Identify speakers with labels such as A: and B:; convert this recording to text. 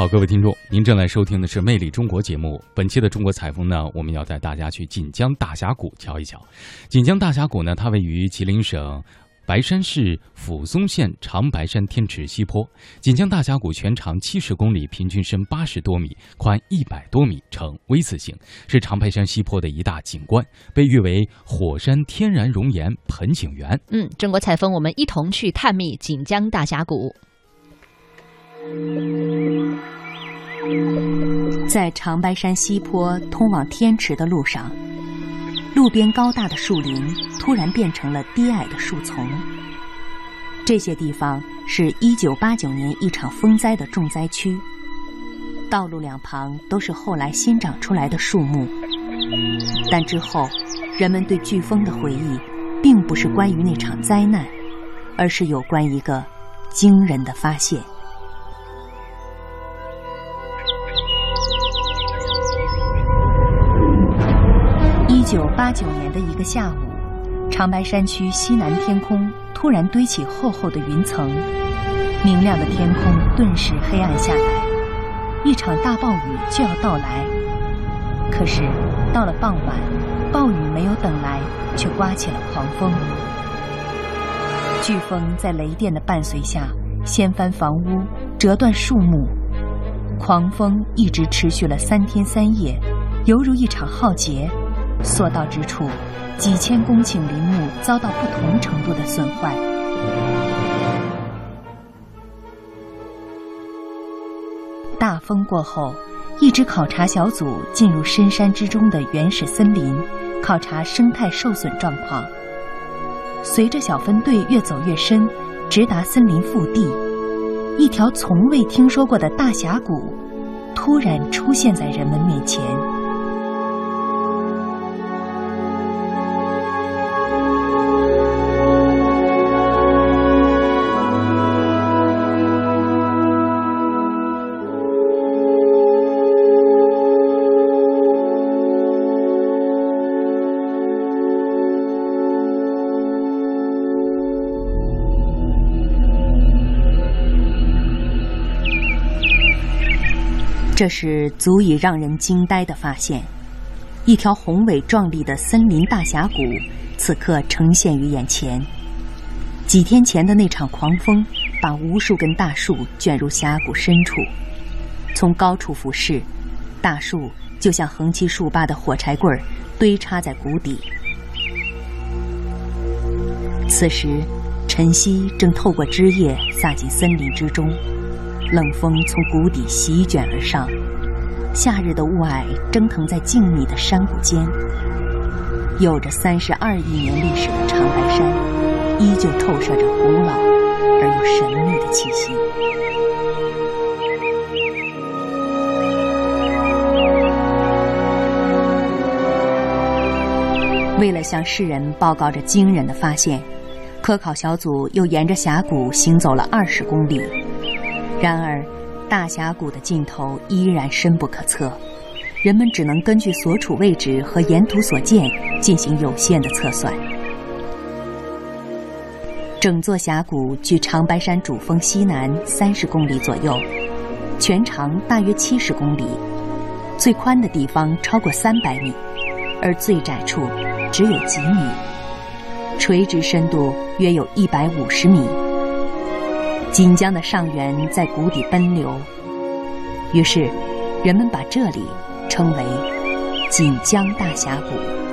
A: 好，各位听众，您正在收听的是《魅力中国》节目。本期的中国采风呢，我们要带大家去锦江大峡谷瞧一瞧。锦江大峡谷呢，它位于吉林省白山市抚松县长白山天池西坡。锦江大峡谷全长七十公里，平均深八十多米，宽一百多米，呈 V 字形，是长白山西坡的一大景观，被誉为火山天然熔岩盆景园。
B: 嗯，中国采风，我们一同去探秘锦江大峡谷。
C: 在长白山西坡通往天池的路上，路边高大的树林突然变成了低矮的树丛。这些地方是一九八九年一场风灾的重灾区。道路两旁都是后来新长出来的树木，但之后人们对飓风的回忆，并不是关于那场灾难，而是有关一个惊人的发现。八九年的一个下午，长白山区西南天空突然堆起厚厚的云层，明亮的天空顿时黑暗下来，一场大暴雨就要到来。可是到了傍晚，暴雨没有等来，却刮起了狂风。飓风在雷电的伴随下，掀翻房屋，折断树木，狂风一直持续了三天三夜，犹如一场浩劫。所到之处，几千公顷林木遭到不同程度的损坏。大风过后，一支考察小组进入深山之中的原始森林，考察生态受损状况。随着小分队越走越深，直达森林腹地，一条从未听说过的大峡谷突然出现在人们面前。这是足以让人惊呆的发现，一条宏伟壮丽的森林大峡谷，此刻呈现于眼前。几天前的那场狂风，把无数根大树卷入峡谷深处，从高处俯视，大树就像横七竖八的火柴棍儿，堆插在谷底。此时，晨曦正透过枝叶洒进森林之中。冷风从谷底席卷而上，夏日的雾霭蒸腾在静谧的山谷间。有着三十二亿年历史的长白山，依旧透射着古老而又神秘的气息。为了向世人报告这惊人的发现，科考小组又沿着峡谷行走了二十公里。然而，大峡谷的尽头依然深不可测，人们只能根据所处位置和沿途所见进行有限的测算。整座峡谷距长白山主峰西南三十公里左右，全长大约七十公里，最宽的地方超过三百米，而最窄处只有几米，垂直深度约有一百五十米。锦江的上源在谷底奔流，于是人们把这里称为锦江大峡谷。